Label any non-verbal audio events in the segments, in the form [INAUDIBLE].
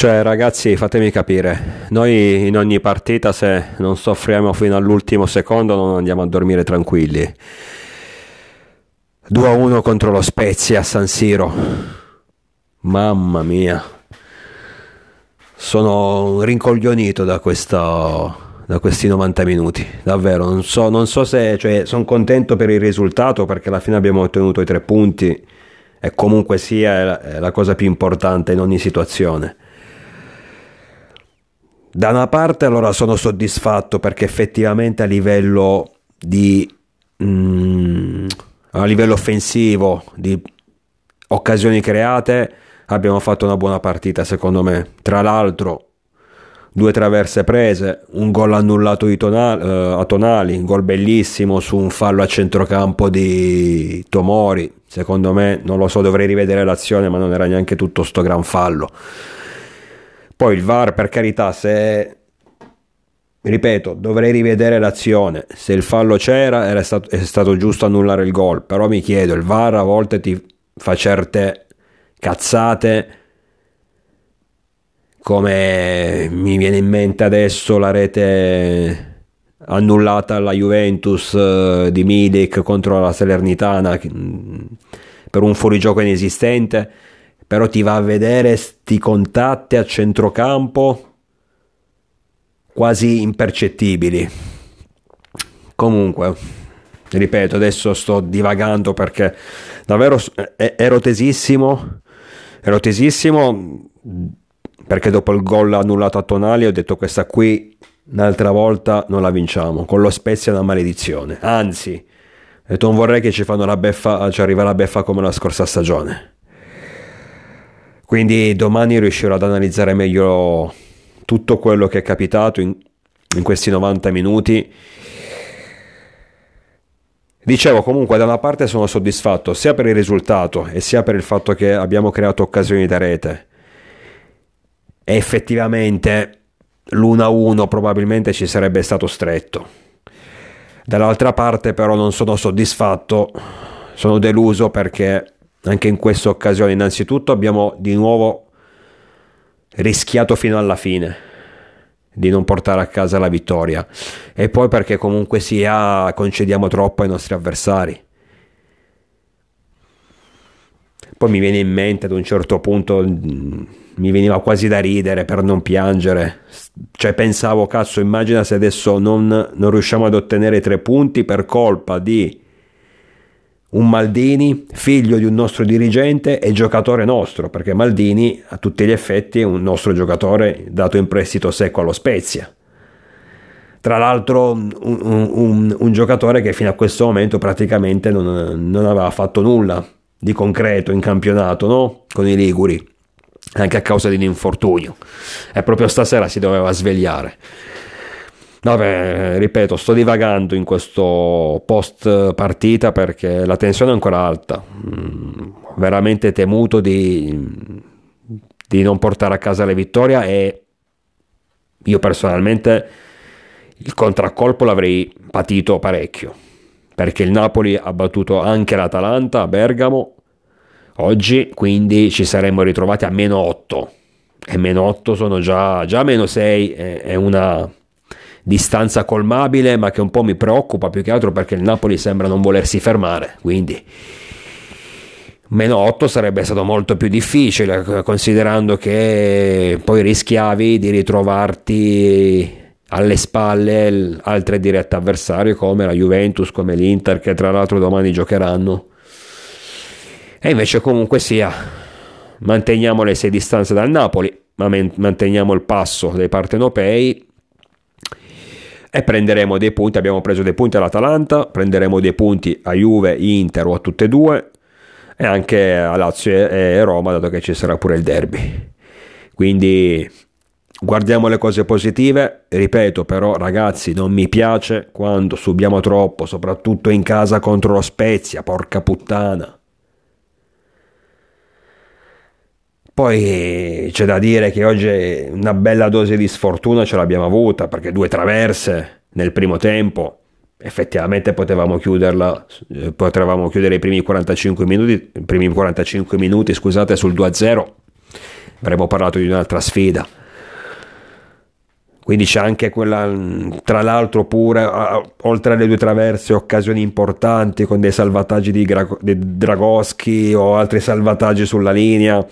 Cioè, ragazzi, fatemi capire, noi in ogni partita se non soffriamo fino all'ultimo secondo non andiamo a dormire tranquilli. 2-1 contro lo Spezia a San Siro. Mamma mia. Sono rincoglionito da, questa, da questi 90 minuti, davvero. Non so, non so se cioè, sono contento per il risultato perché alla fine abbiamo ottenuto i tre punti e comunque sia è la, è la cosa più importante in ogni situazione. Da una parte allora sono soddisfatto perché effettivamente a livello di... Mm, a livello offensivo, di occasioni create, abbiamo fatto una buona partita secondo me. Tra l'altro due traverse prese, un gol annullato tonali, eh, a Tonali, un gol bellissimo su un fallo a centrocampo di Tomori. Secondo me, non lo so, dovrei rivedere l'azione, ma non era neanche tutto sto gran fallo. Poi il VAR, per carità, se ripeto, dovrei rivedere l'azione. Se il fallo c'era, era stato, è stato giusto annullare il gol. Però mi chiedo, il VAR a volte ti fa certe cazzate. Come mi viene in mente adesso la rete annullata alla Juventus eh, di Milik contro la Salernitana mm, per un fuorigioco inesistente però ti va a vedere sti contatti a centrocampo quasi impercettibili. Comunque, ripeto, adesso sto divagando perché davvero ero tesissimo, ero tesissimo perché dopo il gol annullato a Tonali ho detto questa qui un'altra volta non la vinciamo, con lo Spezia è una maledizione, anzi, non vorrei che ci fanno la beffa, ci arriva la beffa come la scorsa stagione. Quindi domani riuscirò ad analizzare meglio tutto quello che è capitato in, in questi 90 minuti. Dicevo comunque da una parte sono soddisfatto sia per il risultato e sia per il fatto che abbiamo creato occasioni da rete. E effettivamente l'1-1 probabilmente ci sarebbe stato stretto. Dall'altra parte però non sono soddisfatto, sono deluso perché anche in questa occasione. Innanzitutto abbiamo di nuovo rischiato fino alla fine di non portare a casa la vittoria e poi perché comunque sia concediamo troppo ai nostri avversari. Poi mi viene in mente ad un certo punto mm, mi veniva quasi da ridere per non piangere. Cioè pensavo, cazzo, immagina se adesso non, non riusciamo ad ottenere tre punti per colpa di un Maldini, figlio di un nostro dirigente e giocatore nostro, perché Maldini a tutti gli effetti è un nostro giocatore dato in prestito secco allo Spezia. Tra l'altro un, un, un, un giocatore che fino a questo momento praticamente non, non, aveva fatto nulla di concreto in campionato no? con i Liguri, anche a causa di un infortunio. E proprio stasera si doveva svegliare. Vabbè, ripeto, sto divagando in questo post partita perché la tensione è ancora alta. Mm, veramente temuto di, di non portare a casa la vittoria e io personalmente il contraccolpo l'avrei patito parecchio perché il Napoli ha battuto anche l'Atalanta a Bergamo oggi, quindi ci saremmo ritrovati a meno 8 e meno 8 sono già, già meno 6, è una distanza colmabile, ma che un po' mi preoccupa più che altro perché il Napoli sembra non volersi fermare. Quindi meno 8 sarebbe stato molto più difficile, considerando che poi rischiavi di ritrovarti alle spalle altre dirette avversarie come la Juventus, come l'Inter, che tra l'altro domani giocheranno. E invece comunque sia, manteniamo le sei distanze dal Napoli, ma manteniamo il passo dei partenopei e prenderemo dei punti, abbiamo preso dei punti all'Atalanta, prenderemo dei punti a Juve, Inter o a tutte e due e anche a Lazio e Roma dato che ci sarà pure il derby. Quindi guardiamo le cose positive, ripeto però ragazzi non mi piace quando subiamo troppo, soprattutto in casa contro lo Spezia, porca puttana. Poi c'è da dire che oggi una bella dose di sfortuna ce l'abbiamo avuta perché due traverse nel primo tempo effettivamente potevamo chiuderla eh, potevamo chiudere i primi 45 minuti, primi 45 minuti scusate sul 2-0 avremmo parlato di un'altra sfida. Quindi c'è anche quella, tra l'altro pure, oltre alle due traverse, occasioni importanti con dei salvataggi di Dragoschi o altri salvataggi sulla linea.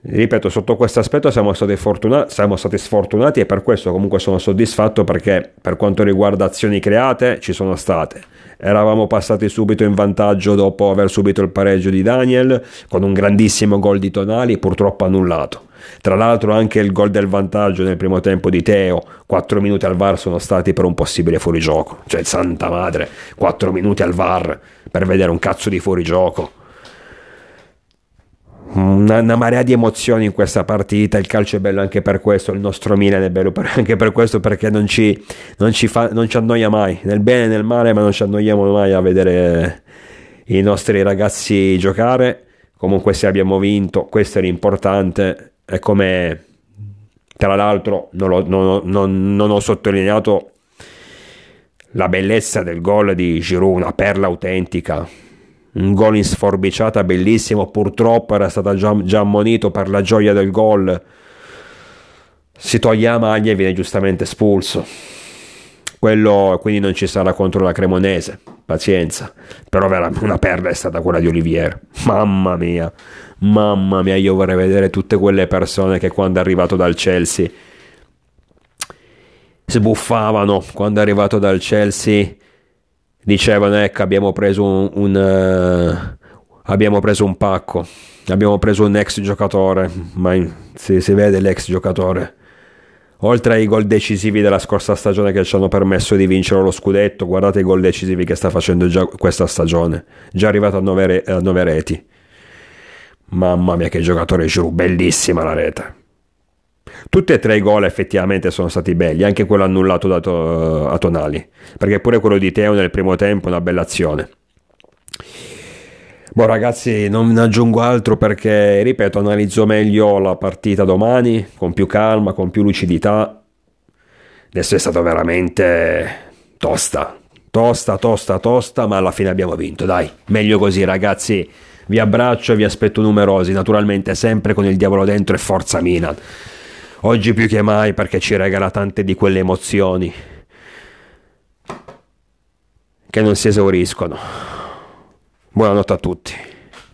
Ripeto, sotto questo aspetto siamo stati, fortunati, siamo stati sfortunati e per questo comunque sono soddisfatto perché per quanto riguarda azioni create ci sono state. Eravamo passati subito in vantaggio dopo aver subito il pareggio di Daniel con un grandissimo gol di Tonali purtroppo annullato. Tra l'altro anche il gol del vantaggio nel primo tempo di Teo, 4 minuti al VAR sono stati per un possibile fuorigioco. Cioè, santa madre, 4 minuti al VAR per vedere un cazzo di fuorigioco. Una, una, marea di emozioni in questa partita. Il calcio è bello anche per questo. Il nostro Milan è bello per, [LAUGHS] anche per questo perché non ci, non, ci fa, non ci annoia mai, nel bene e nel male, ma non ci annoiamo mai a vedere i nostri ragazzi giocare. Comunque, se abbiamo vinto, questo è l'importante è come tra l'altro non, lo, non, non, ho sottolineato la bellezza del gol di Giroud, una perla autentica, un gol in sforbiciata bellissimo, purtroppo era stato già, già ammonito per la gioia del gol, si toglie la maglia e viene giustamente espulso. Quello quindi non ci sarà contro la Cremonese, pazienza, però una perla è stata quella di Olivier, mamma mia. Mamma mia, io vorrei vedere tutte quelle persone che quando è arrivato dal Chelsea sbuffavano, quando è arrivato dal Chelsea dicevano ecco abbiamo preso un, un uh, abbiamo preso un pacco, abbiamo preso un ex giocatore, ma in, si, si vede l'ex giocatore oltre ai gol decisivi della scorsa stagione che ci hanno permesso di vincere lo scudetto, guardate i gol decisivi che sta facendo già questa stagione, già arrivato a 9 re, reti. Mamma mia che giocatore Giroud, bellissima la rete. Tutti e tre i gol effettivamente sono stati belli, anche quello annullato da to- a Tonali, perché pure quello di Teo nel primo tempo è una bella azione. Boh ragazzi, non aggiungo altro perché, ripeto, analizzo meglio la partita domani, con più calma, con più lucidità. Adesso è stato veramente tosta, tosta, tosta, tosta, ma alla fine abbiamo vinto, dai, meglio così ragazzi. Vi abbraccio e vi aspetto numerosi, naturalmente sempre con il diavolo dentro e forza Milan. Oggi più che mai perché ci regala tante di quelle emozioni che non si esauriscono. Buonanotte a tutti.